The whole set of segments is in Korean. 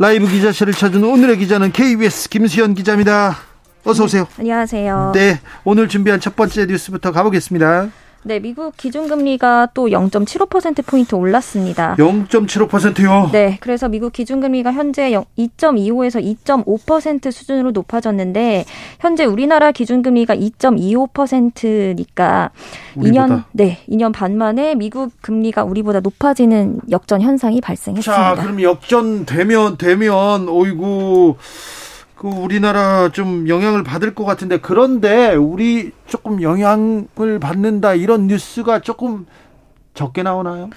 라이브 기자실을 찾은 오늘의 기자는 KBS 김수현 기자입니다. 어서 오세요. 안녕하세요. 네, 오늘 준비한 첫 번째 뉴스부터 가보겠습니다. 네, 미국 기준금리가 또 0.75%포인트 올랐습니다. 0.75%요? 네, 그래서 미국 기준금리가 현재 2.25에서 2.5% 수준으로 높아졌는데, 현재 우리나라 기준금리가 2.25%니까, 우리보다. 2년, 네, 2년 반 만에 미국 금리가 우리보다 높아지는 역전 현상이 발생했습니다. 자, 그럼 역전 되면, 되면, 어이구, 그 우리나라 좀 영향을 받을 것 같은데 그런데 우리 조금 영향을 받는다 이런 뉴스가 조금 적게 나오나요?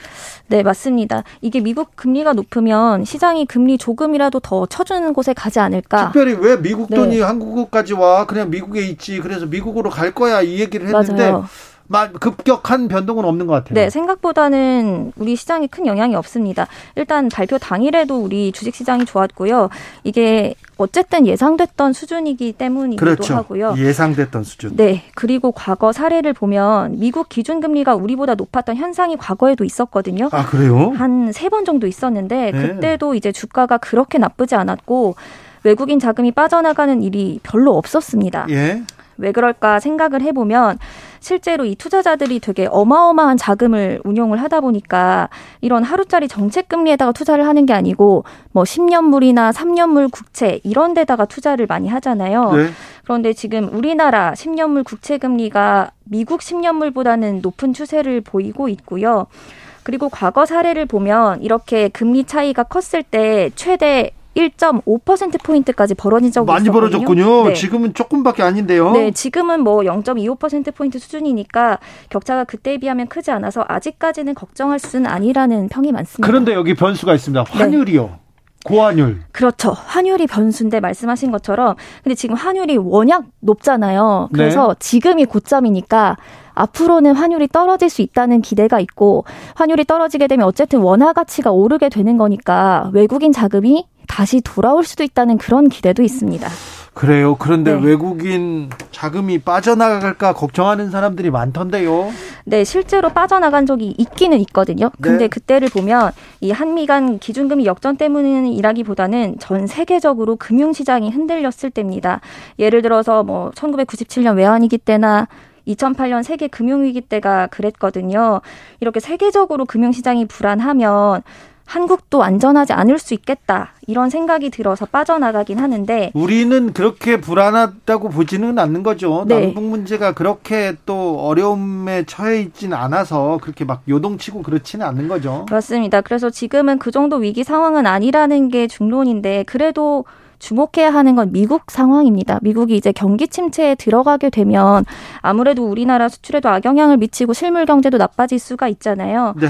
네, 맞습니다. 이게 미국 금리가 높으면 시장이 금리 조금이라도 더 쳐주는 곳에 가지 않을까. 특별히 왜 미국 돈이 네. 한국까지 와? 그냥 미국에 있지. 그래서 미국으로 갈 거야. 이 얘기를 했는데 맞아요. 급격한 변동은 없는 것 같아요. 네, 생각보다는 우리 시장에 큰 영향이 없습니다. 일단 발표 당일에도 우리 주식 시장이 좋았고요. 이게 어쨌든 예상됐던 수준이기 때문이기도 그렇죠. 하고요. 예상됐던 수준. 네. 그리고 과거 사례를 보면 미국 기준금리가 우리보다 높았던 현상이 과거에도 있었거든요. 아, 그래요? 한 세 번 정도 있었는데 네. 그때도 이제 주가가 그렇게 나쁘지 않았고 외국인 자금이 빠져나가는 일이 별로 없었습니다. 예. 왜 그럴까 생각을 해보면 실제로 이 투자자들이 되게 어마어마한 자금을 운용을 하다 보니까 이런 하루짜리 정책 금리에다가 투자를 하는 게 아니고 뭐 10년물이나 3년물 국채 이런 데다가 투자를 많이 하잖아요. 네. 그런데 지금 우리나라 10년물 국채 금리가 미국 10년물보다는 높은 추세를 보이고 있고요. 그리고 과거 사례를 보면 이렇게 금리 차이가 컸을 때 최대 1.5%포인트까지 벌어진 적이 많이 있었거든요. 벌어졌군요. 네. 지금은 조금밖에 아닌데요. 네, 지금은 뭐 0.25%포인트 수준이니까 격차가 그때에 비하면 크지 않아서 아직까지는 걱정할 수는 아니라는 평이 많습니다. 그런데 여기 변수가 있습니다. 네. 환율이요. 네. 고환율. 그렇죠. 환율이 변수인데 말씀하신 것처럼 근데 지금 환율이 워낙 높잖아요. 그래서 네. 지금이 고점이니까 앞으로는 환율이 떨어질 수 있다는 기대가 있고 환율이 떨어지게 되면 어쨌든 원화 가치가 오르게 되는 거니까 외국인 자금이 다시 돌아올 수도 있다는 그런 기대도 있습니다. 그래요. 그런데 네. 외국인 자금이 빠져나갈까 걱정하는 사람들이 많던데요. 네, 실제로 빠져나간 적이 있기는 있거든요. 네. 근데 네. 그때를 보면 이 한미 간 기준금리 역전 때문이라기보다는 전 세계적으로 금융시장이 흔들렸을 때입니다. 예를 들어서 뭐 1997년 외환위기 때나 2008년 세계 금융위기 때가 그랬거든요. 이렇게 세계적으로 금융시장이 불안하면 한국도 안전하지 않을 수 있겠다 이런 생각이 들어서 빠져나가긴 하는데 우리는 그렇게 불안하다고 보지는 않는 거죠. 네. 남북 문제가 그렇게 또 어려움에 처해 있지는 않아서 그렇게 막 요동치고 그렇지는 않는 거죠. 맞습니다. 그래서 지금은 그 정도 위기 상황은 아니라는 게 중론인데 그래도 주목해야 하는 건 미국 상황입니다. 미국이 이제 경기 침체에 들어가게 되면 아무래도 우리나라 수출에도 악영향을 미치고 실물 경제도 나빠질 수가 있잖아요. 네.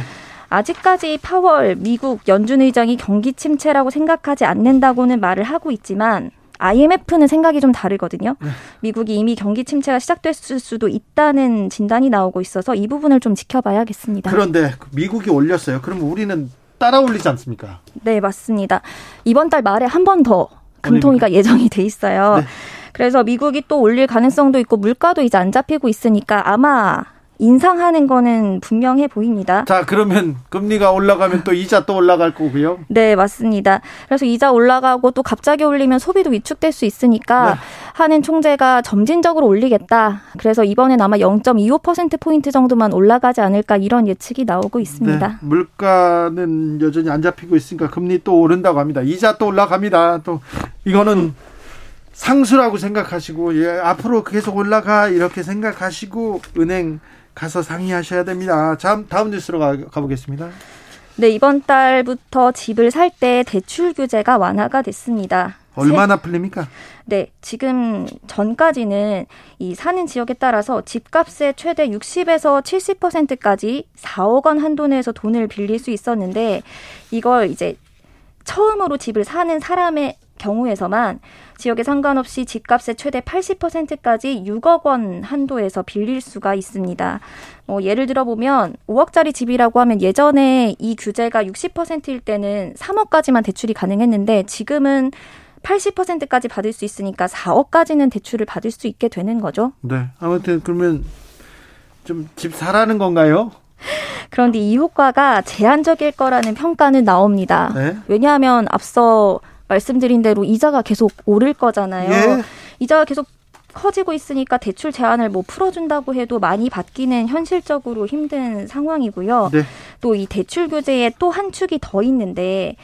아직까지 파월 미국 연준 의장이 경기 침체라고 생각하지 않는다고는 말을 하고 있지만 IMF는 생각이 좀 다르거든요. 네. 미국이 이미 경기 침체가 시작됐을 수도 있다는 진단이 나오고 있어서 이 부분을 좀 지켜봐야겠습니다. 그런데 미국이 올렸어요. 그럼 우리는 따라 올리지 않습니까? 네, 맞습니다. 이번 달 말에 한 번 더 금통위가 예정이 돼 있어요. 네. 그래서 미국이 또 올릴 가능성도 있고 물가도 이제 안 잡히고 있으니까 아마 인상하는 거는 분명해 보입니다. 자, 그러면 금리가 올라가면 또 이자 또 올라갈 거고요. 네, 맞습니다. 그래서 이자 올라가고 또 갑자기 올리면 소비도 위축될 수 있으니까 네. 하는 총재가 점진적으로 올리겠다. 그래서 이번엔 아마 0.25% 포인트 정도만 올라가지 않을까 이런 예측이 나오고 있습니다. 네, 물가는 여전히 안 잡히고 있으니까 금리 또 오른다고 합니다. 이자 또 올라갑니다. 또 이거는 상수라고 생각하시고 예, 앞으로 계속 올라가 이렇게 생각하시고 은행 가서 상의하셔야 됩니다. 자, 다음 뉴스로 가, 가보겠습니다. 네, 이번 달부터 집을 살 때 대출 규제가 완화가 됐습니다. 얼마나 풀립니까? 네, 지금 전까지는 이 사는 지역에 따라서 집값의 최대 60에서 70%까지 4억 원 한도 내에서 돈을 빌릴 수 있었는데 이걸 이제 처음으로 집을 사는 사람의 경우에서만 지역에 상관없이 집값의 최대 80%까지 6억 원 한도에서 빌릴 수가 있습니다. 뭐 예를 들어 보면 5억짜리 집이라고 하면 예전에 이 규제가 60%일 때는 3억까지만 대출이 가능했는데 지금은 80%까지 받을 수 있으니까 4억까지는 대출을 받을 수 있게 되는 거죠. 네. 아무튼 그러면 좀 집 사라는 건가요? 그런데 이 효과가 제한적일 거라는 평가는 나옵니다. 네? 왜냐하면 앞서 말씀드린 대로 이자가 계속 오를 거잖아요. 예. 이자가 계속 커지고 있으니까 대출 제한을 뭐 풀어준다고 해도 많이 받기는 현실적으로 힘든 상황이고요. 네. 또이 대출 규제에 또 한 축이 더 있는데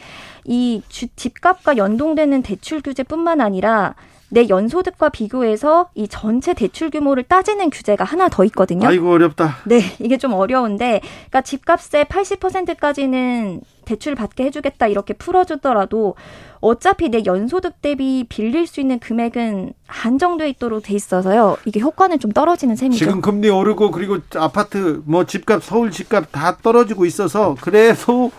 이 집값과 연동되는 대출 규제뿐만 아니라 내 연소득과 비교해서 이 전체 대출 규모를 따지는 규제가 하나 더 있거든요. 아이고 어렵다. 네, 이게 좀 어려운데, 그러니까 집값의 80%까지는 대출 받게 해주겠다 이렇게 풀어주더라도 어차피 내 연소득 대비 빌릴 수 있는 금액은 한정돼 있도록 돼 있어서요. 이게 효과는 좀 떨어지는 셈이죠. 지금 금리 오르고 그리고 아파트 뭐 집값 서울 집값 다 떨어지고 있어서 그래서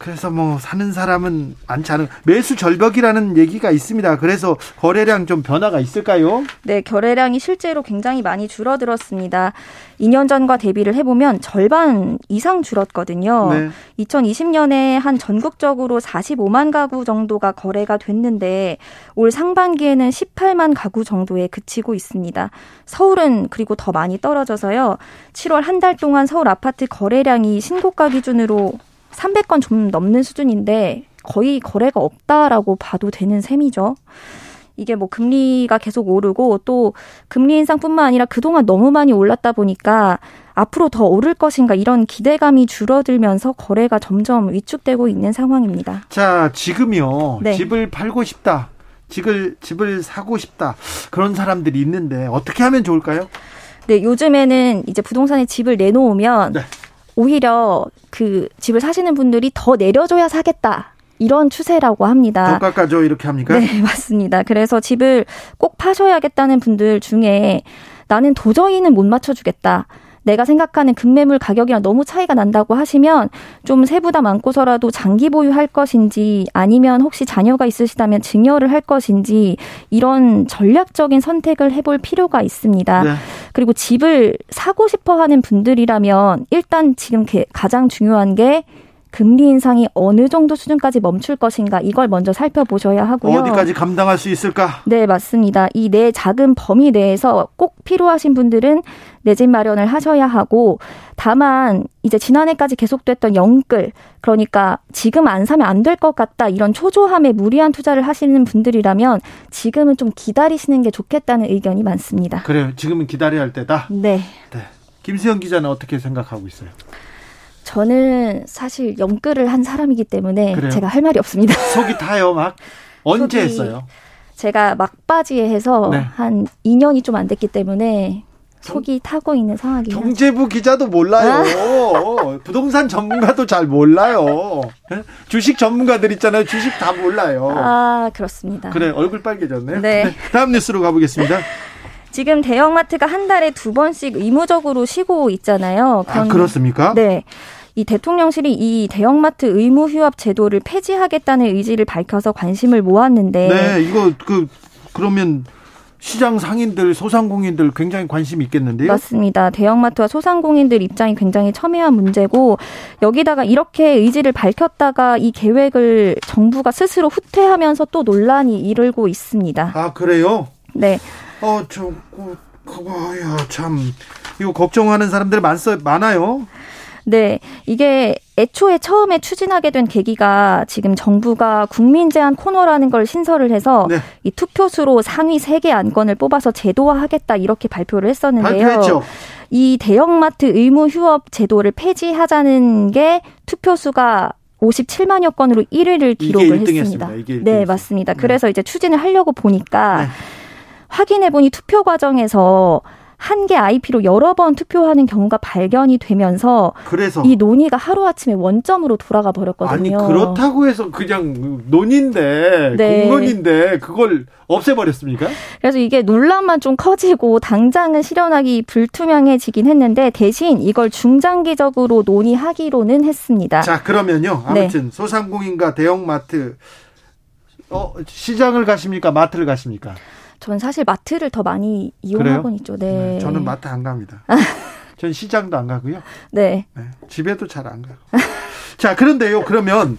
그래서 뭐 사는 사람은 많지 않은 매수 절벽이라는 얘기가 있습니다. 그래서 거래량 좀 변화가 있을까요? 네, 거래량이 실제로 굉장히 많이 줄어들었습니다. 2년 전과 대비를 해보면 절반 이상 줄었거든요. 네. 2020년에 한 전국적으로 45만 가구 정도가 거래가 됐는데 올 상반기에는 18만 가구 정도에 그치고 있습니다. 서울은 그리고 더 많이 떨어져서요. 7월 한 달 동안 서울 아파트 거래량이 신고가 기준으로 300건 좀 넘는 수준인데 거의 거래가 없다라고 봐도 되는 셈이죠. 이게 뭐 금리가 계속 오르고 또 금리 인상뿐만 아니라 그동안 너무 많이 올랐다 보니까 앞으로 더 오를 것인가 이런 기대감이 줄어들면서 거래가 점점 위축되고 있는 상황입니다. 자, 지금요. 네. 집을 팔고 싶다. 집을 집을 사고 싶다. 그런 사람들이 있는데 어떻게 하면 좋을까요? 네, 요즘에는 이제 부동산에 집을 내놓으면 네. 오히려 그 집을 사시는 분들이 더 내려줘야 사겠다. 이런 추세라고 합니다. 더 깎아줘 이렇게 합니까? 네, 맞습니다. 그래서 집을 꼭 파셔야겠다는 분들 중에 나는 도저히는 못 맞춰주겠다. 내가 생각하는 급매물 가격이랑 너무 차이가 난다고 하시면 좀 세부담 안고서라도 장기 보유할 것인지 아니면 혹시 자녀가 있으시다면 증여를 할 것인지 이런 전략적인 선택을 해볼 필요가 있습니다. 네. 그리고 집을 사고 싶어 하는 분들이라면 일단 지금 가장 중요한 게 금리 인상이 어느 정도 수준까지 멈출 것인가 이걸 먼저 살펴보셔야 하고요. 어디까지 감당할 수 있을까? 네, 맞습니다. 이 내 작은 범위 내에서 꼭 필요하신 분들은 내 집 마련을 하셔야 하고 다만 이제 지난해까지 계속됐던 영끌 그러니까 지금 안 사면 안 될 것 같다 이런 초조함에 무리한 투자를 하시는 분들이라면 지금은 좀 기다리시는 게 좋겠다는 의견이 많습니다. 그래요. 지금은 기다려야 할 때다. 네. 네. 김수영 기자는 어떻게 생각하고 있어요? 저는 사실 영끌을 한 사람이기 때문에 그래요? 제가 할 말이 없습니다. 속이 타요, 막? 언제 했어요? 제가 막바지에 해서 네. 한 2년이 좀 안 됐기 때문에 속이 타고 있는 상황이에요. 경제부 기자도 몰라요. 아. 부동산 전문가도 잘 몰라요. 주식 전문가들 있잖아요. 주식 다 몰라요. 아, 그렇습니다. 그래, 얼굴 빨개졌네. 네. 네. 다음 뉴스로 가보겠습니다. 지금 대형마트가 한 달에 두 번씩 의무적으로 쉬고 있잖아요. 아, 그렇습니까? 네. 이 대통령실이 이 대형마트 의무 휴업 제도를 폐지하겠다는 의지를 밝혀서 관심을 모았는데 네, 이거 그 그러면 시장 상인들, 소상공인들 굉장히 관심이 있겠는데요? 맞습니다. 대형마트와 소상공인들 입장이 굉장히 첨예한 문제고 여기다가 이렇게 의지를 밝혔다가 이 계획을 정부가 스스로 후퇴하면서 또 논란이 이르고 있습니다. 아, 그래요? 네. 어, 저, 그, 그거야, 참. 이거 걱정하는 사람들 많, 많아요. 네, 이게 애초에 처음에 추진하게 된 계기가 지금 정부가 국민 제한 코너라는 걸 신설을 해서 네. 이 투표수로 상위 3개 안건을 뽑아서 제도화하겠다 이렇게 발표를 했었는데요. 발표했죠. 이 대형마트 의무 휴업 제도를 폐지하자는 게 투표수가 57만여 건으로 1위를 기록을 했습니다. 네, 맞습니다. 네. 그래서 이제 추진을 하려고 보니까 네. 확인해 보니 투표 과정에서 한 개 IP로 여러 번 투표하는 경우가 발견이 되면서 그래서 이 논의가 하루아침에 원점으로 돌아가 버렸거든요. 아니 그렇다고 해서 그냥 논의인데 네. 공론인데 그걸 없애버렸습니까? 그래서 이게 논란만 좀 커지고 당장은 실현하기 불투명해지긴 했는데 대신 이걸 중장기적으로 논의하기로는 했습니다. 자 그러면요. 아무튼 네. 소상공인과 대형마트 어, 시장을 가십니까? 마트를 가십니까? 전 사실 마트를 더 많이 이용하곤 있죠. 네. 네. 저는 마트 안 갑니다. 전 시장도 안 가고요. 네. 네. 집에도 잘 안 가고. 자, 그런데요. 그러면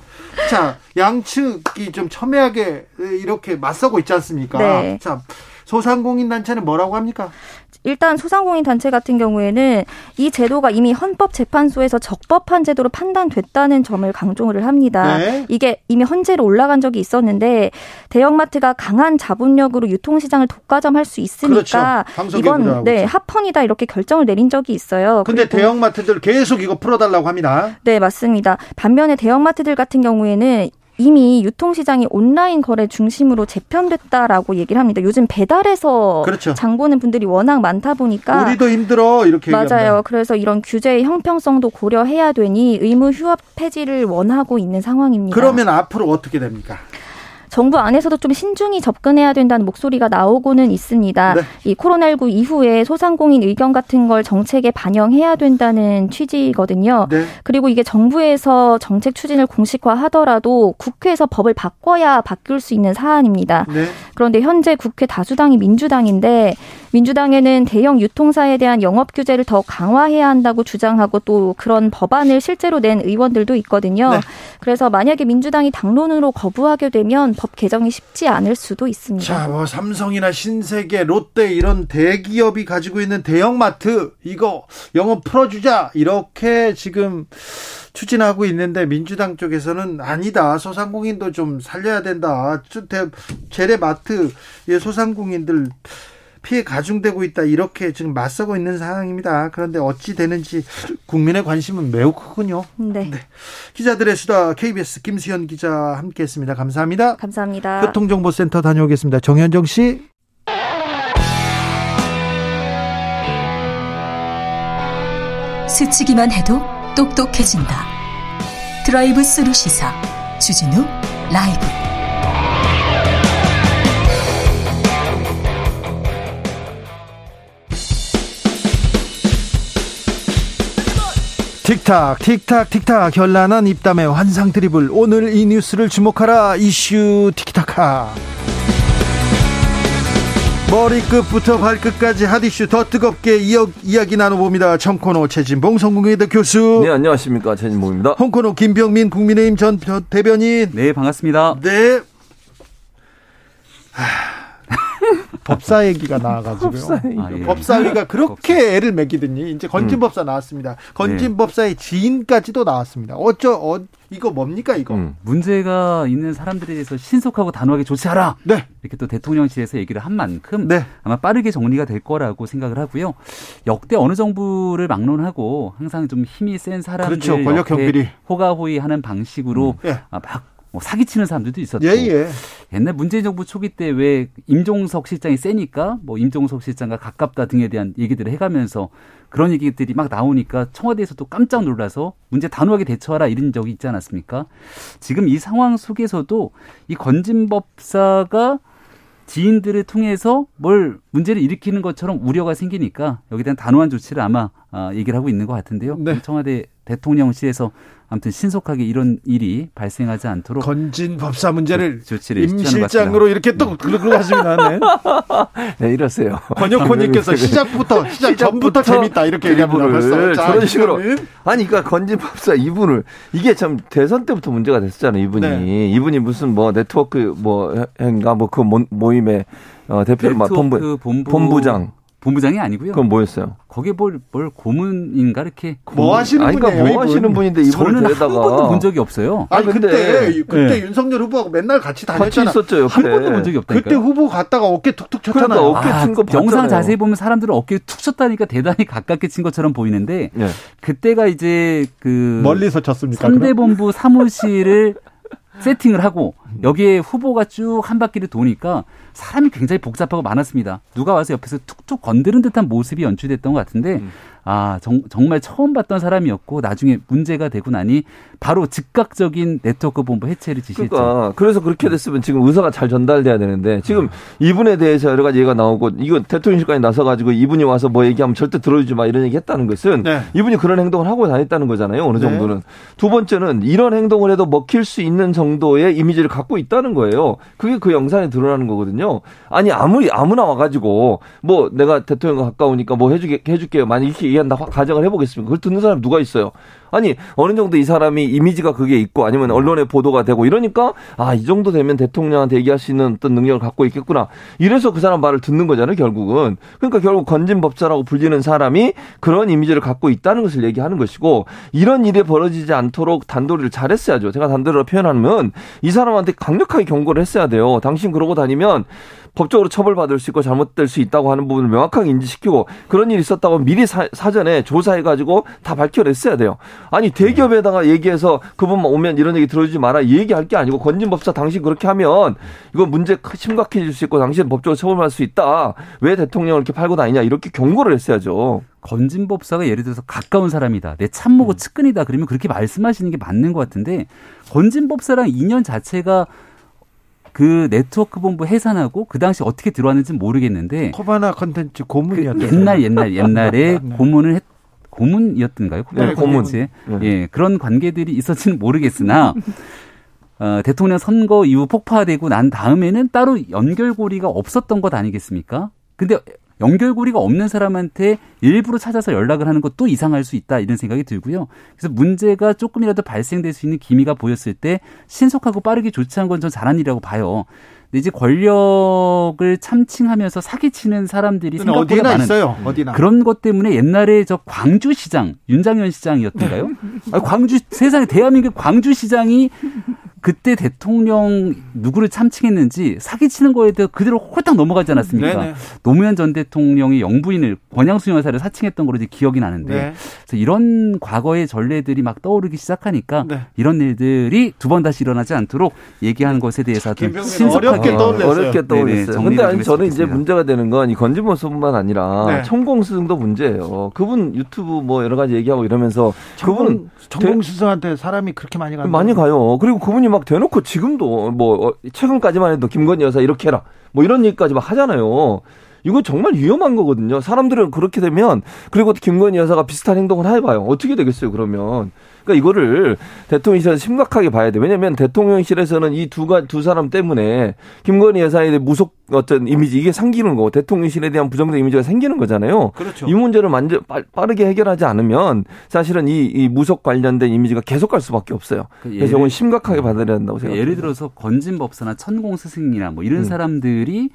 자, 양측이 좀 첨예하게 이렇게 맞서고 있지 않습니까? 네. 자, 소상공인 단체는 뭐라고 합니까? 일단 소상공인 단체 같은 경우에는 이 제도가 이미 헌법재판소에서 적법한 제도로 판단됐다는 점을 강조를 합니다. 네. 이게 이미 헌재로 올라간 적이 있었는데 대형마트가 강한 자본력으로 유통시장을 독과점할 수 있으니까 그렇죠. 이건 네 합헌이다 이렇게 결정을 내린 적이 있어요. 근데 대형마트들 계속 이거 풀어달라고 합니다. 네 맞습니다. 반면에 대형마트들 같은 경우에는 이미 유통시장이 온라인 거래 중심으로 재편됐다라고 얘기를 합니다. 요즘 배달해서 그렇죠. 장 보는 분들이 워낙 많다 보니까 우리도 힘들어 이렇게 맞아요. 얘기합니다. 그래서 이런 규제의 형평성도 고려해야 되니 의무 휴업 폐지를 원하고 있는 상황입니다. 그러면 앞으로 어떻게 됩니까? 정부 안에서도 좀 신중히 접근해야 된다는 목소리가 나오고는 있습니다. 네. 이 코로나19 이후에 소상공인 의견 같은 걸 정책에 반영해야 된다는 취지거든요. 네. 그리고 이게 정부에서 정책 추진을 공식화하더라도 국회에서 법을 바꿔야 바뀔 수 있는 사안입니다. 네. 그런데 현재 국회 다수당이 민주당인데 민주당에는 대형 유통사에 대한 영업 규제를 더 강화해야 한다고 주장하고 또 그런 법안을 실제로 낸 의원들도 있거든요. 네. 그래서 만약에 민주당이 당론으로 거부하게 되면 법 개정이 쉽지 않을 수도 있습니다. 자, 뭐 삼성이나 신세계, 롯데 이런 대기업이 가지고 있는 대형마트 이거 영업 풀어주자 이렇게 지금 추진하고 있는데 민주당 쪽에서는 아니다 소상공인도 좀 살려야 된다. 재래마트 소상공인들 피해 가중되고 있다 이렇게 지금 맞서고 있는 상황입니다. 그런데 어찌 되는지 국민의 관심은 매우 크군요. 네. 네. 기자들의 수다 KBS 김수현 기자 함께했습니다. 감사합니다. 감사합니다. 교통정보센터 다녀오겠습니다. 정현정 씨. 스치기만 해도 똑똑해진다. 드라이브 스루 시사 주진우 라이브. 틱탁 틱탁 틱탁 현란한 입담의 환상 드리블 오늘 이 뉴스를 주목하라 이슈 틱탁하 머리끝부터 발끝까지 핫이슈 더 뜨겁게 이어, 이야기 나눠봅니다. 청코노 최진봉 성공회대 교수. 네, 안녕하십니까. 최진봉입니다. 홍코노 김병민 국민의힘 전 대변인. 네, 반갑습니다. 네. 하... 법사 얘기가 나와가지고요. 법사 아, 예. 법사위가 그렇게 애를 먹이더니 이제 건진법사 음. 나왔습니다. 건진법사의 네. 지인까지도 나왔습니다. 어쩌 어, 이거 뭡니까 이거? 음. 문제가 있는 사람들에 대해서 신속하고 단호하게 조치하라. 네. 이렇게 또 대통령실에서 얘기를 한 만큼 네. 아마 빠르게 정리가 될 거라고 생각을 하고요. 역대 어느 정부를 막론하고 항상 좀 힘이 센 사람들 그렇죠. 권력 경비리 호가호위하는 방식으로 음. 예. 막 뭐 사기치는 사람들도 있었고 예, 예. 옛날 문재인 정부 초기 때 왜 임종석 실장이 세니까 뭐 임종석 실장과 가깝다 등에 대한 얘기들을 해가면서 그런 얘기들이 막 나오니까 청와대에서도 깜짝 놀라서 문제 단호하게 대처하라 이런 적이 있지 않았습니까? 지금 이 상황 속에서도 이 건진법사가 지인들을 통해서 뭘 문제를 일으키는 것처럼 우려가 생기니까 여기에 대한 단호한 조치를 아마 아, 얘기를 하고 있는 것 같은데요. 네. 청와대 대통령실에서 아무튼 신속하게 이런 일이 발생하지 않도록 건진 법사 문제를 조치를 임 실장으로 이렇게 또 그러고 하시면 네. 네, 이러세요. 권혁호님께서 시작부터 시작 전부터 재밌다 이렇게 얘기합니다. 저런 식으로 아니 그러니까 건진 법사 이분을 이게 참 대선 때부터 문제가 됐었잖아요. 이분이 네. 이분이 무슨 뭐 네트워크 뭐인가 뭐 그 모임에 어, 대표 본부, 본부 본부장 본부장이 아니고요. 그럼 뭐였어요? 거기에 뭘, 뭘 고문인가 이렇게 뭐 하시는 아니, 그러니까 분이에요? 뭐 하시는 분인데 이분을 저는 데려다가 한 번도 본 적이 없어요. 아니, 아니 그때 그때 네. 윤석열 후보하고 맨날 같이 다녔잖아. 같이 있었죠. 옆에. 한 번도 본 적이 없다니까. 그때 후보 갔다가 어깨 툭툭 쳤잖아요. 그러니까 어깨 아, 튼거 영상 자세히 보면 사람들은 어깨 툭 쳤다니까 대단히 가깝게 친 것처럼 보이는데 네. 그때가 이제 그 멀리서 쳤습니까? 선대본부 사무실을 세팅을 하고 여기에 후보가 쭉 한 바퀴를 도니까 사람이 굉장히 복잡하고 많았습니다. 누가 와서 옆에서 툭툭 건드는 듯한 모습이 연출됐던 것 같은데 음. 아, 정, 정말 처음 봤던 사람이었고 나중에 문제가 되고 나니 바로 즉각적인 네트워크 본부 해체를 지시했죠. 그러니까 그래서 그렇게 됐으면 지금 의사가 잘 전달돼야 되는데 지금 음. 이분에 대해서 여러 가지 얘기가 나오고 이거 대통령실까지 나서 가지고 이분이 와서 뭐 얘기하면 절대 들어주지 마 이런 얘기 했다는 것은 네. 이분이 그런 행동을 하고 다녔다는 거잖아요. 어느 네. 정도는. 네. 두 번째는 이런 행동을 해도 먹힐 수 있는 정도의 이미지를 갖고 갖고 있다는 거예요. 그게 그 영상에 드러나는 거거든요. 아니 아무리 아무나 와 가지고 뭐 내가 대통령과 가까우니까 뭐 해주게 해줄게요. 만약 이렇게 얘기한다 가정을 해보겠습니다. 그걸 듣는 사람 누가 있어요? 아니 어느 정도 이 사람이 이미지가 그게 있고 아니면 언론에 보도가 되고 이러니까 아 이 정도 되면 대통령한테 얘기할 수 있는 어떤 능력을 갖고 있겠구나. 이래서 그 사람 말을 듣는 거잖아요. 결국은 그러니까 결국 건진법사라고 불리는 사람이 그런 이미지를 갖고 있다는 것을 얘기하는 것이고 이런 일이 벌어지지 않도록 단도리를 잘했어야죠. 제가 단도리로 표현하면 이 사람한테 강력하게 경고를 했어야 돼요. 당신 그러고 다니면 법적으로 처벌받을 수 있고 잘못될 수 있다고 하는 부분을 명확하게 인지시키고 그런 일이 있었다고 미리 사, 전에 조사해가지고 다 밝혀냈어야 돼요. 아니 대기업에다가 얘기해서 그분만 오면 이런 얘기 들어주지 마라 얘기할 게 아니고 건진법사 당신 그렇게 하면 이거 문제 심각해질 수 있고 당신 법적으로 처벌받을 수 있다. 왜 대통령을 이렇게 팔고 다니냐 이렇게 경고를 했어야죠. 건진법사가 예를 들어서 가까운 사람이다. 내 참모고 음. 측근이다. 그러면 그렇게 말씀하시는 게 맞는 것 같은데 건진법사랑 인연 자체가 그 네트워크 본부 해산하고 그 당시 어떻게 들어왔는지 모르겠는데 코바나 컨텐츠 고문이었던 그 옛날 옛날 옛날에 네. 고문을 했 고문이었던가요? 코바나 네, 컨텐츠 네. 예 그런 관계들이 있었지는 모르겠으나 어, 대통령 선거 이후 폭파되고 난 다음에는 따로 연결고리가 없었던 것 아니겠습니까? 근데 연결고리가 없는 사람한테 일부러 찾아서 연락을 하는 것도 이상할 수 있다 이런 생각이 들고요. 그래서 문제가 조금이라도 발생될 수 있는 기미가 보였을 때 신속하고 빠르게 조치한 건 전 잘한 일이라고 봐요. 근데 이제 권력을 참칭하면서 사기치는 사람들이 생각보다 어디나 많은 있어요. 어디나. 그런 것 때문에 옛날에 저 광주시장 윤장현 시장이었던가요? 네. 아니, 광주 세상에 대한민국 광주시장이 그때 대통령 누구를 참칭했는지 사기치는 거에 대해 그대로 홀딱 넘어가지 않았습니까? 네네. 노무현 전 대통령이 영부인을 권양수 여사를 사칭했던 걸로 이제 기억이 나는데 네. 그래서 이런 과거의 전례들이 막 떠오르기 시작하니까 네. 이런 일들이 두 번 다시 일어나지 않도록 얘기하는 것에 대해서 좀 신속하게 어렵게 떠올렸어요. 어렵게 떠올렸어요. 근데 아니 저는 이제 문제가 되는 건이 건진모습뿐만 아니라 네. 천공스승도 문제예요. 그분 유튜브 뭐 여러 가지 얘기하고 이러면서 그분은 천공스승한테 사람이 그렇게 많이 가요. 많이 가요. 그리고 그분이 막 대놓고 지금도 뭐 어, 최근까지만 해도 김건희 여사 이렇게 해라 뭐 이런 얘기까지 막 하잖아요. 이거 정말 위험한 거거든요. 사람들은 그렇게 되면 그리고 김건희 여사가 비슷한 행동을 해봐요. 어떻게 되겠어요, 그러면. 그러니까 이거를 대통령실에서 심각하게 봐야 돼. 왜냐하면 대통령실에서는 이두두 사람 때문에 김건희 여사에 대해 무속 어떤 이미지 이게 생기는 거고 대통령실에 대한 부정적 이미지가 생기는 거잖아요. 그렇죠. 이 문제를 만져 빠르게 해결하지 않으면 사실은 이, 이 무속 관련된 이미지가 계속 갈 수밖에 없어요. 그 그래서 이건 심각하게 받아들여야 한다고 그 생각합니다. 예를 들어서 건진법사나 천공 스승이나 뭐 이런 음. 사람들이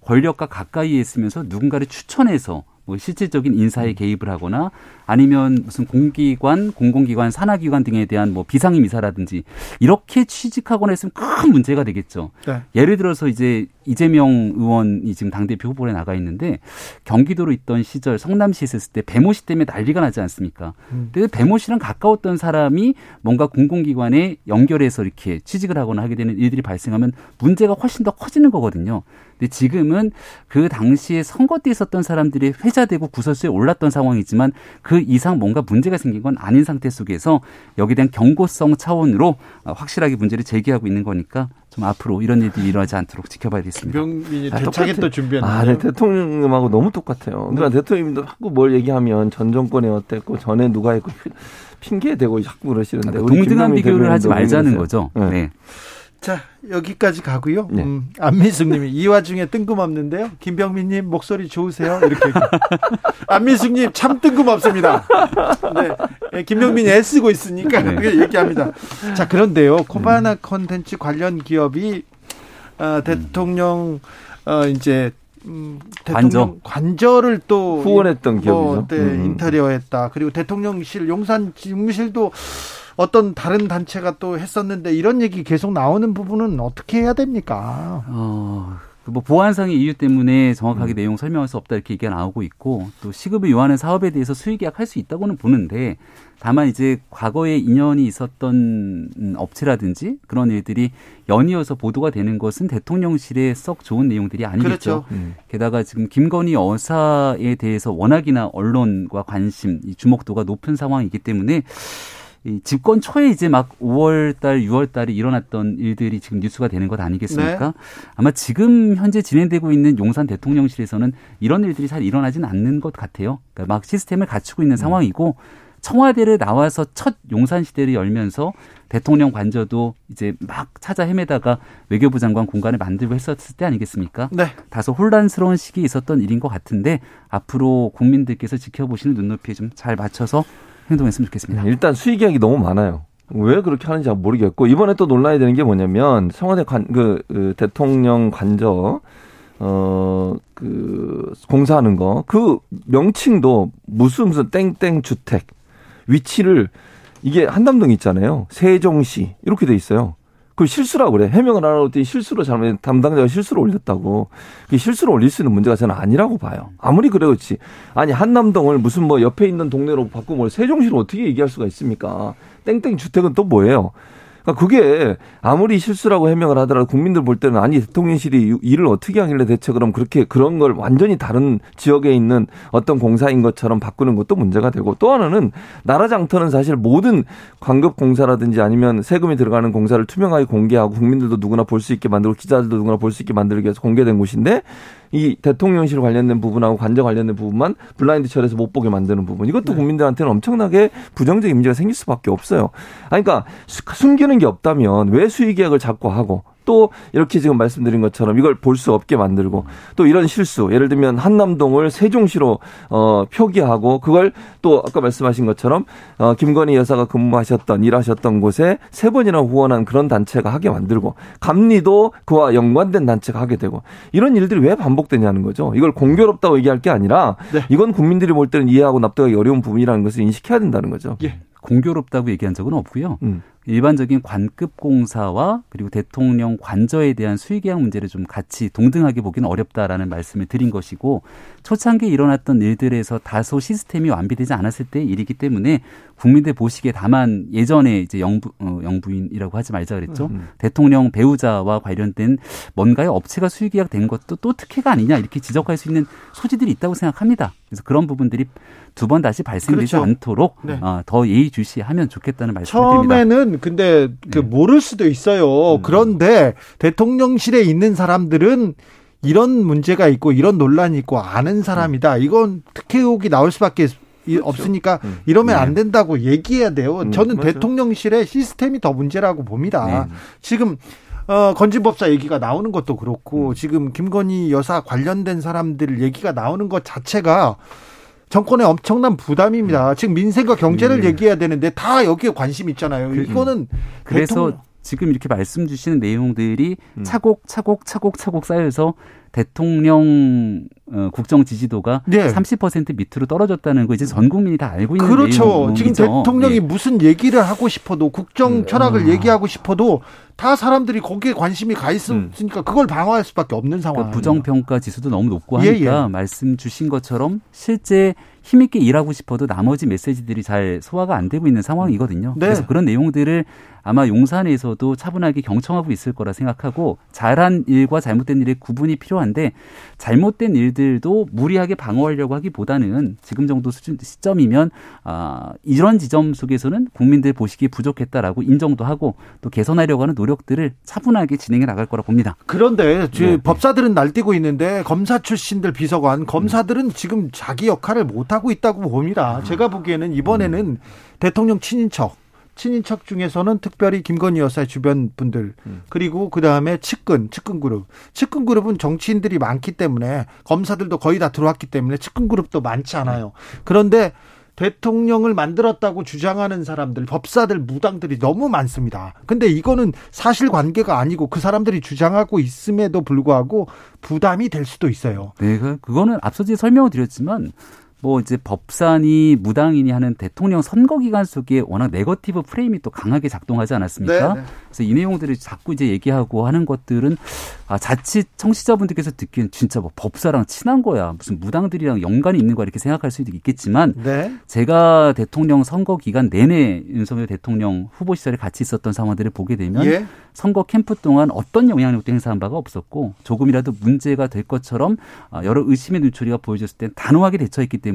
권력과 가까이에 있으면서 누군가를 추천해서 뭐 실질적인 인사에 개입을 하거나 아니면 무슨 공기관, 공공기관, 산하기관 등에 대한 뭐 비상임 이사라든지 이렇게 취직하거나 했으면 큰 문제가 되겠죠. 네. 예를 들어서 이제 이재명 의원이 지금 당대표 후보에 나가 있는데 경기도로 있던 시절 성남시 있었을 때 배모 씨 때문에 난리가 나지 않습니까? 음. 근데 배모 씨랑 가까웠던 사람이 뭔가 공공기관에 연결해서 이렇게 취직을 하거나 하게 되는 일들이 발생하면 문제가 훨씬 더 커지는 거거든요. 근데 지금은 그 당시에 선거 때 있었던 사람들이 회자되고 구설수에 올랐던 상황이지만 그 이상 뭔가 문제가 생긴 건 아닌 상태 속에서 여기에 대한 경고성 차원으로 확실하게 문제를 제기하고 있는 거니까 좀 앞으로 이런 일들이 일어나지 않도록 지켜봐야겠습니다. 김병민이 아, 대차게 또 준비했네. 아, 네, 대통령하고 너무 똑같아요. 그러니까 네. 대통령도 자꾸 뭘 얘기하면 전 정권에 어땠고 전에 누가 했고 핑계 대고 자꾸 그러시는데 그러니까 동등한 비교를 하지 말자는 거죠. 네. 네. 자, 여기까지 가고요. 네. 음, 안민숙 님이 이 와중에 뜬금없는데요. 김병민 님 목소리 좋으세요? 이렇게. 안민숙 님 참 뜬금없습니다. 네. 네 김병민이 애쓰고 있으니까 네. 얘기합니다. 자, 그런데요. 코바나 콘텐츠 관련 기업이 어, 대통령 어, 이제 음, 대통령 관저. 를또 후원했던 뭐, 기업이죠. 네, 음. 인테리어했다. 그리고 대통령실 용산 집무실도 어떤 다른 단체가 또 했었는데 이런 얘기 계속 나오는 부분은 어떻게 해야 됩니까? 어, 그뭐 보안상의 이유 때문에 정확하게 음. 내용 설명할 수 없다 이렇게 얘기가 나오고 있고 또 시급을 요하는 사업에 대해서 수의 계약할 수 있다고는 보는데 다만 이제 과거에 인연이 있었던 업체라든지 그런 일들이 연이어서 보도가 되는 것은 대통령실에 썩 좋은 내용들이 아니겠죠. 그렇죠. 음. 게다가 지금 김건희 여사에 대해서 워낙이나 언론과 관심, 주목도가 높은 상황이기 때문에 이 집권 초에 이제 막 5월 달, 6월 달에 일어났던 일들이 지금 뉴스가 되는 것 아니겠습니까? 네. 아마 지금 현재 진행되고 있는 용산 대통령실에서는 이런 일들이 잘 일어나지는 않는 것 같아요. 그러니까 막 시스템을 갖추고 있는 음. 상황이고 청와대를 나와서 첫 용산 시대를 열면서 대통령 관저도 이제 막 찾아 헤매다가 외교부 장관 공간을 만들고 했었을 때 아니겠습니까? 네. 다소 혼란스러운 시기에 있었던 일인 것 같은데 앞으로 국민들께서 지켜보시는 눈높이에 좀 잘 맞춰서 행동했으면 좋겠습니다. 네, 일단 수익 이야기 너무 많아요. 왜 그렇게 하는지 모르겠고 이번에 또 논란이 되는 게 뭐냐면 청와대 관, 그, 그 대통령 관저 어, 그, 공사하는 거, 그 명칭도 무슨 무슨 땡땡 주택, 위치를 이게 한남동 있잖아요. 세종시 이렇게 돼 있어요. 그 실수라고 그래. 해명을 안 하고 실수로 잘못 담당자가 실수로 올렸다고. 그 실수로 올릴 수 있는 문제가 저는 아니라고 봐요. 아무리 그래 그렇지. 아니 한남동을 무슨 뭐 옆에 있는 동네로 바꾸면 세종시로 어떻게 얘기할 수가 있습니까? 땡땡 주택은 또 뭐예요? 그러니까 그게 아무리 실수라고 해명을 하더라도 국민들 볼 때는 아니 대통령실이 일을 어떻게 하길래 대체 그럼 그렇게 그런 걸 완전히 다른 지역에 있는 어떤 공사인 것처럼 바꾸는 것도 문제가 되고 또 하나는 나라 장터는 사실 모든 광급 공사라든지 아니면 세금이 들어가는 공사를 투명하게 공개하고 국민들도 누구나 볼 수 있게 만들고 기자들도 누구나 볼 수 있게 만들기 위해서 공개된 곳인데 이 대통령실 관련된 부분하고 관저 관련된 부분만 블라인드 처리해서 못 보게 만드는 부분. 이것도 네. 국민들한테는 엄청나게 부정적 인지가 생길 수밖에 없어요. 아니, 그러니까 숨기는 게 없다면 왜 수의계약을 자꾸 하고 또 이렇게 지금 말씀드린 것처럼 이걸 볼 수 없게 만들고 또 이런 실수 예를 들면 한남동을 세종시로 어 표기하고 그걸 또 아까 말씀하신 것처럼 어 김건희 여사가 근무하셨던 일하셨던 곳에 세 번이나 후원한 그런 단체가 하게 만들고 감리도 그와 연관된 단체가 하게 되고 이런 일들이 왜 반복되냐는 거죠. 이걸 공교롭다고 얘기할 게 아니라 네. 이건 국민들이 볼 때는 이해하고 납득하기 어려운 부분이라는 것을 인식해야 된다는 거죠. 예. 공교롭다고 얘기한 적은 없고요. 음. 일반적인 관급 공사와 그리고 대통령 관저에 대한 수의계약 문제를 좀 같이 동등하게 보기는 어렵다라는 말씀을 드린 것이고 초창기에 일어났던 일들에서 다소 시스템이 완비되지 않았을 때 일이기 때문에 국민들 보시기에 다만 예전에 이제 영부 어, 영부인이라고 하지 말자 그랬죠. 음. 대통령 배우자와 관련된 뭔가의 업체가 수의계약 된 것도 또 특혜가 아니냐 이렇게 지적할 수 있는 소지들이 있다고 생각합니다. 그래서 그런 부분들이 두 번 다시 발생되지 그렇죠. 않도록 네. 어, 더 예의주시하면 좋겠다는 말씀을 드립니다. 처음에는 근데 그 네. 모를 수도 있어요. 음. 그런데 대통령실에 있는 사람들은 이런 문제가 있고 이런 논란이 있고 아는 사람이다. 이건 특혜 의혹이 나올 수밖에 그렇죠. 없으니까 음. 이러면 네. 안 된다고 얘기해야 돼요. 음, 저는 맞아. 대통령실의 시스템이 더 문제라고 봅니다. 네. 지금 어, 건진법사 얘기가 나오는 것도 그렇고 음. 지금 김건희 여사 관련된 사람들 얘기가 나오는 것 자체가 정권의 엄청난 부담입니다. 음. 지금 민생과 경제를 음. 얘기해야 되는데 다 여기에 관심 있잖아요. 그, 이거는 그래서 대통령... 지금 이렇게 말씀 주시는 내용들이 음. 차곡 차곡 차곡 차곡 쌓여서 대통령 어, 국정 지지도가 네. 30% 밑으로 떨어졌다는 거 이제 전 국민이 다 알고 있는 그렇죠. 내용이죠. 지금 대통령이 네. 무슨 얘기를 하고 싶어도 국정 음. 철학을 음. 얘기하고 싶어도 다 사람들이 거기에 관심이 가 있으니까 음. 그걸 방어할 수밖에 없는 상황. 그러니까 부정 평가 지수도 너무 높고 하니까 예, 예. 말씀 주신 것처럼 실제 힘 있게 일하고 싶어도 나머지 메시지들이 잘 소화가 안 되고 있는 상황이거든요. 네. 그래서 그런 내용들을 아마 용산에서도 차분하게 경청하고 있을 거라 생각하고 잘한 일과 잘못된 일의 구분이 필요한데 잘못된 일들도 무리하게 방어하려고 하기보다는 지금 정도 수준 시점이면 아 이런 지점 속에서는 국민들 보시기에 부족했다라고 인정도 하고 또 개선하려고 하는 노력들을 차분하게 진행해 나갈 거라 봅니다. 그런데 네. 법사들은 날뛰고 있는데 검사 출신들 비서관 검사들은 지금 자기 역할을 못 하고 있다고 봅니다. 제가 보기에는 이번에는 음. 대통령 친인척 친인척 중에서는 특별히 김건희 여사의 주변 분들 음. 그리고 그 다음에 측근 측근 그룹 측근 그룹은 정치인들이 많기 때문에 검사들도 거의 다 들어왔기 때문에 측근 그룹도 많지 않아요. 그런데 대통령을 만들었다고 주장하는 사람들, 법사들, 무당들이 너무 많습니다. 근데 이거는 사실 관계가 아니고 그 사람들이 주장하고 있음에도 불구하고 부담이 될 수도 있어요. 네, 그, 그거는 앞서 설명을 드렸지만 뭐 이제 법산이 무당인이 하는 대통령 선거 기간 속에 워낙 네거티브 프레임이 또 강하게 작동하지 않았습니까? 네, 네. 그래서 이 내용들을 자꾸 이제 얘기하고 하는 것들은 아 자칫 청취자분들께서 듣기엔 진짜 뭐 법사랑 친한 거야 무슨 무당들이랑 연관이 있는 거야 이렇게 생각할 수도 있겠지만 네. 제가 대통령 선거 기간 내내 윤석열 대통령 후보 시절에 같이 있었던 상황들을 보게 되면 예. 선거 캠프 동안 어떤 영향력도 행사한 바가 없었고 조금이라도 문제가 될 것처럼 아, 여러 의심의 눈초리가 보여졌을 때 단호하게 대처했기 때문에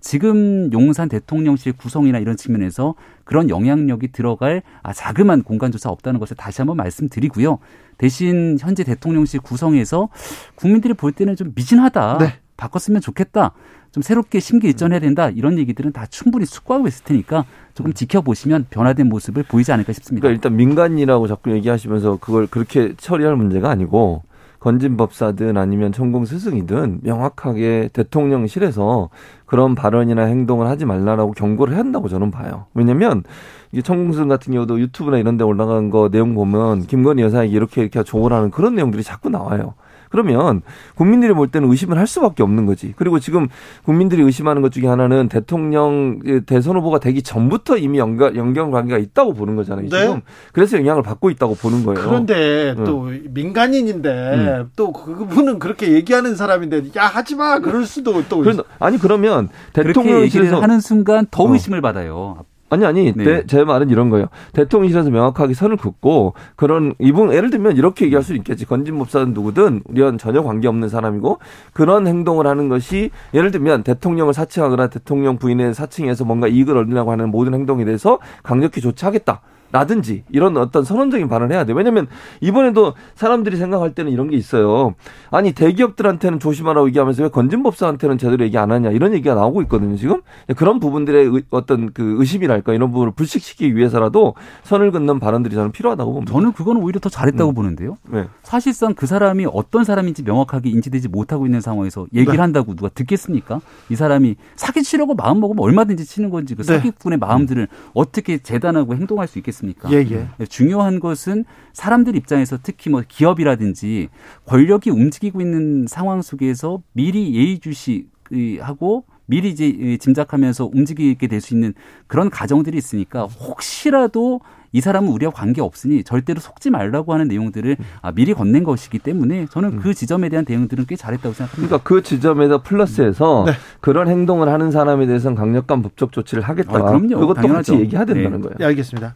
지금 용산 대통령실 구성이나 이런 측면에서 그런 영향력이 들어갈 아, 자그만 공간조차 없다는 것을 다시 한번 말씀드리고요. 대신 현재 대통령실 구성에서 국민들이 볼 때는 좀 미진하다. 네. 바꿨으면 좋겠다. 좀 새롭게 심기 일전해야 된다 이런 얘기들은 다 충분히 숙고하고 있을 테니까 조금 지켜보시면 변화된 모습을 보이지 않을까 싶습니다. 그러니까 일단 민간이라고 자꾸 얘기하시면서 그걸 그렇게 처리할 문제가 아니고 건진 법사든 아니면 천공 스승이든 명확하게 대통령실에서 그런 발언이나 행동을 하지 말라라고 경고를 한다고 저는 봐요. 왜냐면 이게 스승 같은 경우도 유튜브나 이런 데 올라간 거 내용 보면 김건희 여사에게 이렇게 이렇게 조언 하는 그런 내용들이 자꾸 나와요. 그러면 국민들이 볼 때는 의심을 할 수밖에 없는 거지. 그리고 지금 국민들이 의심하는 것 중에 하나는 대통령 대선 후보가 되기 전부터 이미 연결, 연결 관계가 있다고 보는 거잖아요. 네. 지금 그래서 영향을 받고 있다고 보는 거예요. 그런데 네. 또 민간인인데 음. 또 그분은 그렇게 얘기하는 사람인데 야 하지 마 그럴 수도 또 아니 그러면 대통령실에서 하는 순간 더 어. 의심을 어. 받아요. 아니 아니 네. 내, 제 말은 이런 거예요. 대통령실에서 명확하게 선을 긋고 그런 이분 예를 들면 이렇게 얘기할 수 있겠지. 건진 법사는 누구든 우리와는 전혀 관계 없는 사람이고 그런 행동을 하는 것이 예를 들면 대통령을 사칭하거나 대통령 부인의 사칭해서 뭔가 이익을 얻으려고 하는 모든 행동에 대해서 강력히 조치하겠다. 라든지 이런 어떤 선언적인 발언을 해야 돼. 왜냐면 이번에도 사람들이 생각할 때는 이런 게 있어요. 아니 대기업들한테는 조심하라고 얘기하면서 왜 건진법사한테는 제대로 얘기 안 하냐 이런 얘기가 나오고 있거든요. 지금 그런 부분들의 어떤 그 의심이랄까 이런 부분을 불식시키기 위해서라도 선을 긋는 발언들이 저는 필요하다고 봅니다. 저는 그거는 오히려 더 잘했다고 음. 보는데요. 네. 사실상 그 사람이 어떤 사람인지 명확하게 인지되지 못하고 있는 상황에서 얘기를 네. 한다고 누가 듣겠습니까? 이 사람이 사기 치려고 마음 먹으면 얼마든지 치는 건지 그 네. 사기꾼의 네. 마음들을 어떻게 재단하고 행동할 수 있겠습니까? 않습니까? 예, 예. 네, 중요한 것은 사람들 입장에서 특히 뭐 기업이라든지 권력이 움직이고 있는 상황 속에서 미리 예의주시하고 미리 이제 짐작하면서 움직이게 될 수 있는 그런 가정들이 있으니까 혹시라도 이 사람은 우리와 관계 없으니 절대로 속지 말라고 하는 내용들을 아, 미리 건넨 것이기 때문에 저는 그 지점에 대한 대응들은 꽤 잘했다고 생각합니다. 그러니까 그 지점에서 플러스해서 네. 그런 행동을 하는 사람에 대해서는 강력한 법적 조치를 하겠다. 아, 그럼요. 그것도 당연하죠. 같이 얘기해야 된다는 네. 거예요. 네, 알겠습니다.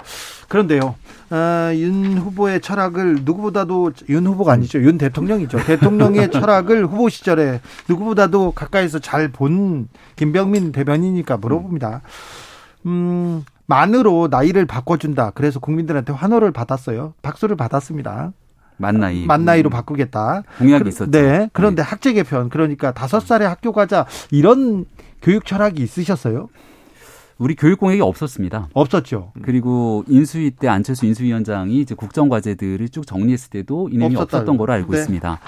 그런데요, 어, 윤 후보의 철학을 누구보다도 윤 후보가 아니죠, 윤 대통령이죠. 대통령의 철학을 후보 시절에 누구보다도 가까이서 잘 본 김병민 대변이니까 물어봅니다. 음, 만으로 나이를 바꿔준다. 그래서 국민들한테 환호를 받았어요. 박수를 받았습니다. 만 나이. 만 나이로 바꾸겠다. 공약이 있었죠. 네. 그런데 네. 학제 개편 그러니까 다섯 살에 학교 가자 이런 교육 철학이 있으셨어요? 우리 교육 공약이 없었습니다. 없었죠. 그리고 인수위 때 안철수 인수위원장이 이제 국정 과제들을 쭉 정리했을 때도 이 내용이 없었던 걸로 알고 네. 있습니다.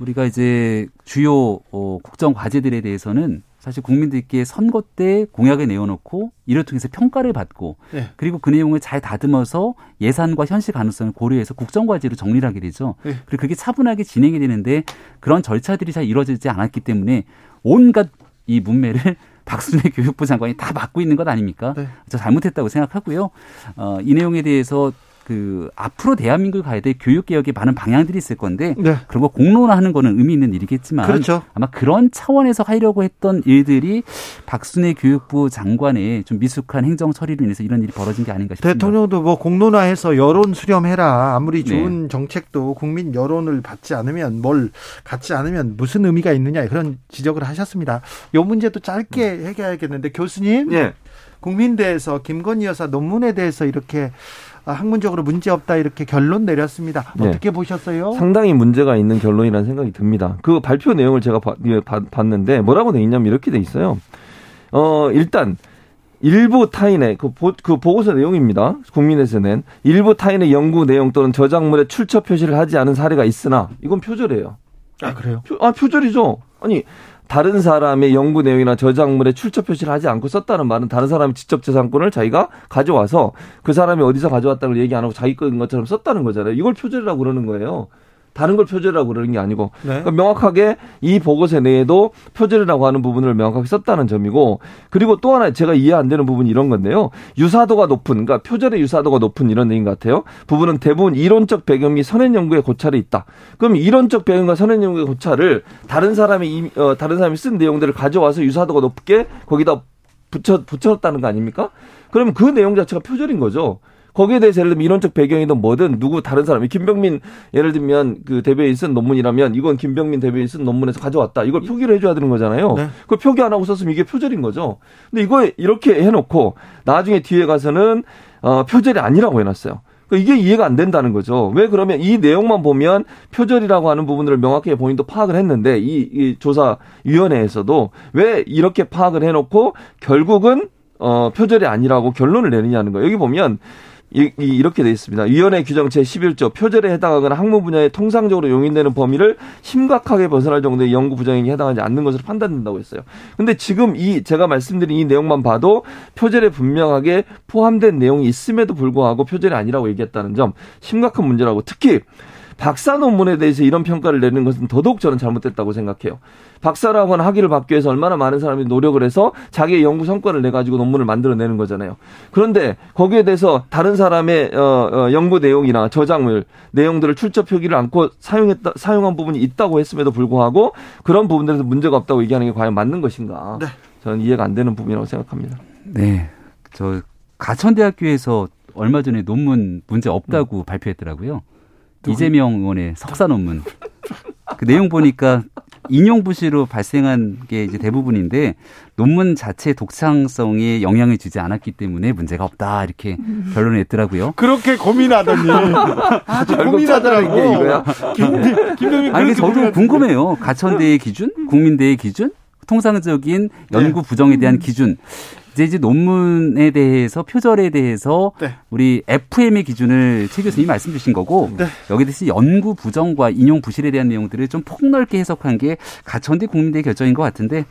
우리가 이제 주요 어, 국정 과제들에 대해서는 사실 국민들께 선거 때 공약을 내어놓고 이를 통해서 평가를 받고 네. 그리고 그 내용을 잘 다듬어서 예산과 현실 가능성을 고려해서 국정과제로 정리를 하게 되죠. 네. 그리고 그게 차분하게 진행이 되는데 그런 절차들이 잘 이루어지지 않았기 때문에 온갖 이 문매를 박순애 교육부 장관이 다 맡고 있는 것 아닙니까? 네. 저 잘못했다고 생각하고요. 어, 이 내용에 대해서 그 앞으로 대한민국이 가야 될 교육 개혁에 많은 방향들이 있을 건데 네. 그런 거 공론화하는 거는 의미 있는 일이겠지만 그렇죠. 아마 그런 차원에서 하려고 했던 일들이 박순애 교육부 장관의 좀 미숙한 행정 처리로 인해서 이런 일이 벌어진 게 아닌가 싶습니다. 대통령도 뭐 공론화해서 여론 수렴해라. 아무리 네. 좋은 네. 정책도 국민 여론을 받지 않으면 뭘 갖지 않으면 무슨 의미가 있느냐 그런 지적을 하셨습니다. 이 문제도 짧게 음. 해결해야겠는데 교수님, 네. 국민대에서 김건희 여사 논문에 대해서 이렇게 아, 학문적으로 문제 없다 이렇게 결론 내렸습니다. 네. 어떻게 네. 보셨어요? 상당히 문제가 있는 결론이라는 생각이 듭니다. 그 발표 내용을 제가 예, 봤는데 뭐라고 돼 있냐면 이렇게 돼 있어요. 어 일단 일부 타인의 그, 보, 그 보고서 내용입니다. 국민에서 낸 일부 타인의 연구 내용 또는 저작물에 출처 표시를 하지 않은 사례가 있으나 이건 표절이에요. 아 그래요? 표, 아 표절이죠. 아니 다른 사람의 연구 내용이나 저작물에 출처 표시를 하지 않고 썼다는 말은 다른 사람의 지적 재산권을 자기가 가져와서 그 사람이 어디서 가져왔다는 걸 얘기 안 하고 자기 거인 것처럼 썼다는 거잖아요. 이걸 표절이라고 그러는 거예요. 다른 걸 표절이라고 그러는 게 아니고 네. 그러니까 명확하게 이 보고서 내에도 표절이라고 하는 부분을 명확하게 썼다는 점이고 그리고 또 하나 제가 이해 안 되는 부분이 이런 건데요. 유사도가 높은 그러니까 표절의 유사도가 높은 이런 얘기인 것 같아요. 부분은 대부분 이론적 배경 및 선행 연구에 고찰이 있다. 그럼 이론적 배경과 선행 연구의 고찰을 다른 사람이 어, 다른 사람이 쓴 내용들을 가져와서 유사도가 높게 거기다 붙여 붙였다는 거 아닙니까? 그러면 그 내용 자체가 표절인 거죠. 거기에 대해서 예를 들면 이론적 배경이든 뭐든 누구 다른 사람이 김병민 예를 들면 그 대변인 쓴 논문이라면 이건 김병민 대변인 쓴 논문에서 가져왔다. 이걸 표기를 해줘야 되는 거잖아요. 네. 그걸 표기 안 하고 썼으면 이게 표절인 거죠. 근데 이거 이렇게 해놓고 나중에 뒤에 가서는 어, 표절이 아니라고 해놨어요. 그러니까 이게 이해가 안 된다는 거죠. 왜 그러면 이 내용만 보면 표절이라고 하는 부분들을 명확하게 본인도 파악을 했는데 이, 이 조사위원회에서도 왜 이렇게 파악을 해놓고 결국은 어, 표절이 아니라고 결론을 내느냐는 거예요. 여기 보면 이렇게 돼 있습니다. 위원회 규정 제11조 표절에 해당하거나 학문 분야에 통상적으로 용인되는 범위를 심각하게 벗어날 정도의 연구 부정행위에 해당하지 않는 것으로 판단된다고 했어요. 근데 지금 이 제가 말씀드린 이 내용만 봐도 표절에 분명하게 포함된 내용이 있음에도 불구하고 표절이 아니라고 얘기했다는 점 심각한 문제라고 특히 박사 논문에 대해서 이런 평가를 내는 것은 더더욱 저는 잘못됐다고 생각해요. 박사라고 하는 학위를 받기 위해서 얼마나 많은 사람이 노력을 해서 자기의 연구 성과를 내 가지고 논문을 만들어내는 거잖아요. 그런데 거기에 대해서 다른 사람의 어, 어, 연구 내용이나 저작물 내용들을 출처 표기를 않고 사용했다 사용한 부분이 있다고 했음에도 불구하고 그런 부분들에서 문제가 없다고 얘기하는 게 과연 맞는 것인가? 네. 저는 이해가 안 되는 부분이라고 생각합니다. 네, 저 가천대학교에서 얼마 전에 논문 문제 없다고 음. 발표했더라고요. 누구? 이재명 의원의 석사 논문. 그 내용 보니까 인용 부시로 발생한 게 이제 대부분인데 논문 자체 독창성에 영향을 주지 않았기 때문에 문제가 없다 이렇게 결론을 냈더라고요. 그렇게 고민하더니 아주 고민하더라고. 게 이거야. 김, 김 아니 저도 궁금해요. 가천대의 기준, 국민대의 기준, 통상적인 연구 부정에 대한 기준 이제 이제 논문에 대해서 표절에 대해서 네. 우리 FM의 기준을 최 교수님이 말씀 주신 거고 네. 여기 대해서 연구 부정과 인용 부실에 대한 내용들을 좀 폭넓게 해석한 게 가천대 국민대 결정인 것 같은데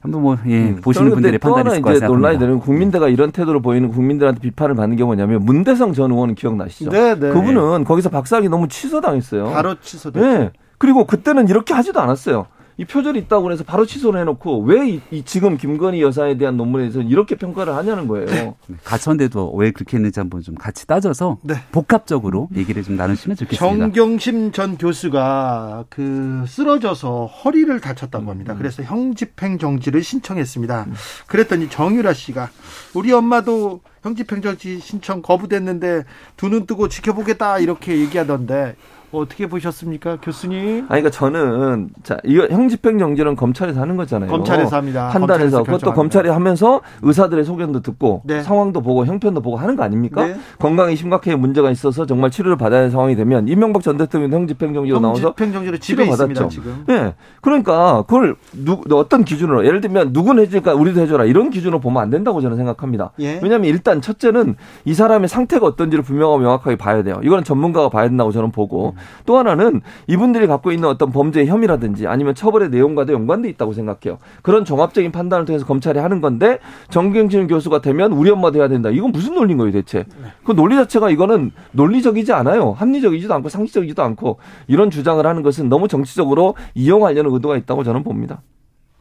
한번 뭐 예, 음, 보시는 분들의 판단이 있을 것같습니다 논란이 되는 국민대가 이런 태도를 보이는 국민들한테 비판을 받는 게 뭐냐면 문대성 전 의원 기억나시죠? 네, 네. 그분은 거기서 박사학위 너무 취소당했어요. 바로 취소됐죠. 네. 그리고 그때는 이렇게 하지도 않았어요. 이 표절이 있다고 해서 바로 취소를 해놓고 왜 이, 지금 김건희 여사에 대한 논문에 대해서 이렇게 평가를 하냐는 거예요. 네. 가천대도 왜 그렇게 했는지 한번 좀 같이 따져서 네. 복합적으로 얘기를 좀 나누시면 좋겠습니다. 정경심 전 교수가 그 쓰러져서 허리를 다쳤다고 합니다. 음. 그래서 형집행 정지를 신청했습니다. 음. 그랬더니 정유라 씨가 우리 엄마도 형집행 정지 신청 거부됐는데 두 눈 뜨고 지켜보겠다 이렇게 얘기하던데 어떻게 보셨습니까, 교수님? 아니, 그러니까 저는 자 이거 형집행 정지는 검찰에서 하는 거잖아요. 검찰에서 합니다. 판단해서 그것도 검찰이 하면서 의사들의 소견도 듣고 네. 상황도 보고 형편도 보고 하는 거 아닙니까? 네. 건강이 심각하게 문제가 있어서 정말 치료를 받아야 하는 상황이 되면 이명박 전 대통령 형집행 정지로 나와서 형집행 정지로 치료 받았죠. 지금. 네, 그러니까 그걸 누, 어떤 기준으로 예를 들면 누군 해줄까 우리도 해줘라 이런 기준으로 보면 안 된다고 저는 생각합니다. 예. 왜냐하면 일단 첫째는 이 사람의 상태가 어떤지를 분명하고 명확하게 봐야 돼요. 이거는 전문가가 봐야 된다고 저는 보고 음. 또 하나는 이분들이 갖고 있는 어떤 범죄 혐의라든지 아니면 처벌의 내용과도 연관돼 있다고 생각해요. 그런 종합적인 판단을 통해서 검찰이 하는 건데 정경진 교수가 되면 우리 엄마도 해야 된다. 이건 무슨 논리인 거예요, 대체? 그 논리 자체가 이거는 논리적이지 않아요. 합리적이지도 않고 상식적이지도 않고 이런 주장을 하는 것은 너무 정치적으로 이용하려는 의도가 있다고 저는 봅니다.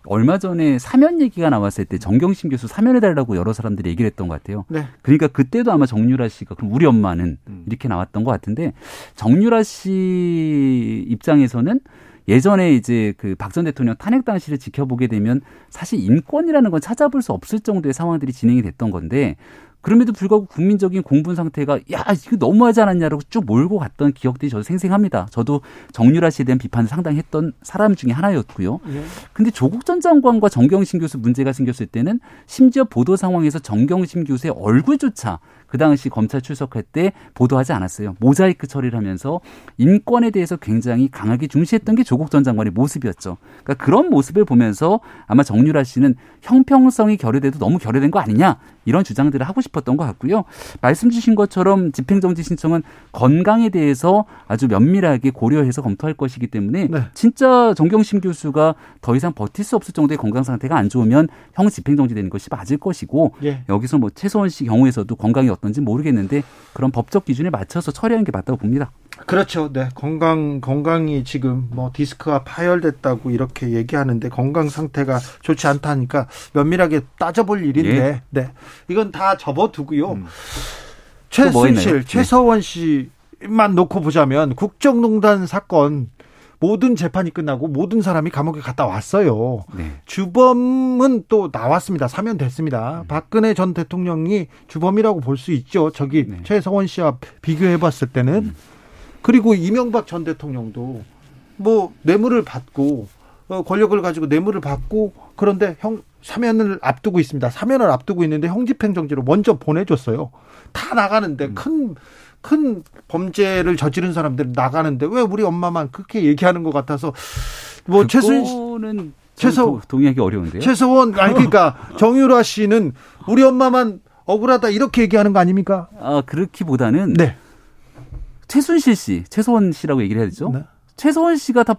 얼마 전에 사면 얘기가 나왔을 때 정경심 교수 사면해달라고 여러 사람들이 얘기를 했던 것 같아요. 네. 그러니까 그때도 아마 정유라 씨가 그럼 우리 엄마는 음. 이렇게 나왔던 것 같은데 정유라 씨 입장에서는 예전에 이제 그 박 전 대통령 탄핵 당시를 지켜보게 되면 사실 인권이라는 건 찾아볼 수 없을 정도의 상황들이 진행이 됐던 건데 그럼에도 불구하고 국민적인 공분 상태가 야 이거 너무하지 않았냐라고 쭉 몰고 갔던 기억들이 저도 생생합니다. 저도 정유라 씨에 대한 비판을 상당히 했던 사람 중에 하나였고요. 예. 근데 조국 전 장관과 정경심 교수 문제가 생겼을 때는 심지어 보도 상황에서 정경심 교수의 얼굴조차 그 당시 검찰 출석할 때 보도하지 않았어요. 모자이크 처리를 하면서 인권에 대해서 굉장히 강하게 중시했던 게 조국 전 장관의 모습이었죠. 그러니까 그런 모습을 보면서 아마 정유라 씨는 형평성이 결여돼도 너무 결여된 거 아니냐 이런 주장들을 하고 싶었던 것 같고요. 말씀 주신 것처럼 집행정지 신청은 건강에 대해서 아주 면밀하게 고려해서 검토할 것이기 때문에 네. 진짜 정경심 교수가 더 이상 버틸 수 없을 정도의 건강 상태가 안 좋으면 형 집행정지 되는 것이 맞을 것이고 예. 여기서 뭐 최소원 씨 경우에서도 건강이 어떤지 모르겠는데 그런 법적 기준에 맞춰서 처리하는 게 맞다고 봅니다. 그렇죠. 네. 건강, 건강이 지금 뭐 디스크가 파열됐다고 이렇게 얘기하는데 건강 상태가 좋지 않다니까 면밀하게 따져볼 일인데, 예. 네. 이건 다 접어두고요. 음. 최순실, 뭐 최서원 씨만 놓고 보자면 국정농단 사건 모든 재판이 끝나고 모든 사람이 감옥에 갔다 왔어요. 네. 주범은 또 나왔습니다. 사면됐습니다. 음. 박근혜 전 대통령이 주범이라고 볼 수 있죠. 저기 네. 최서원 씨와 비교해 봤을 때는 음. 그리고 이명박 전 대통령도 뭐 뇌물을 받고 어, 권력을 가지고 뇌물을 받고 그런데 형 사면을 앞두고 있습니다. 사면을 앞두고 있는데 형집행정지로 먼저 보내줬어요. 다 나가는데 음. 큰큰 범죄를 저지른 사람들 나가는데 왜 우리 엄마만 그렇게 얘기하는 것 같아서 뭐 최순 최서 동의하기 어려운데요. 최서원 아니 그러니까 정유라 씨는 우리 엄마만 억울하다 이렇게 얘기하는 거 아닙니까? 아 그렇기보다는 네. 최순실 씨, 최서원 씨라고 얘기를 해야 되죠. 네. 최서원 씨가 다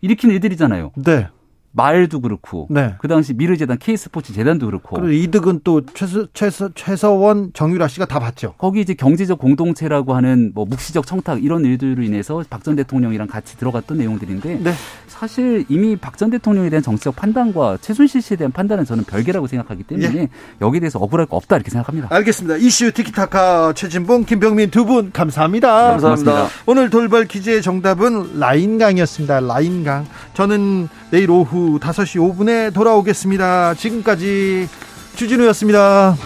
일으킨 애들이잖아요. 네. 말도 그렇고 네. 그 당시 미르재단 K스포츠 재단도 그렇고 그리고 이득은 또 최서, 최서, 최서원 정유라 씨가 다 받죠. 거기 이제 경제적 공동체라고 하는 뭐 묵시적 청탁 이런 일들로 인해서 박 전 대통령이랑 같이 들어갔던 내용들인데 네. 사실 이미 박 전 대통령에 대한 정치적 판단과 최순실 씨에 대한 판단은 저는 별개라고 생각하기 때문에 예. 여기에 대해서 억울할 거 없다 이렇게 생각합니다. 알겠습니다. 이슈 티키타카 최진봉 김병민 두 분 감사합니다. 감사합니다. 고맙습니다. 오늘 돌발 퀴즈의 정답은 라인강이었습니다. 라인강. 저는 내일 오후 5시 5분에 돌아오겠습니다. 지금까지 주진우였습니다.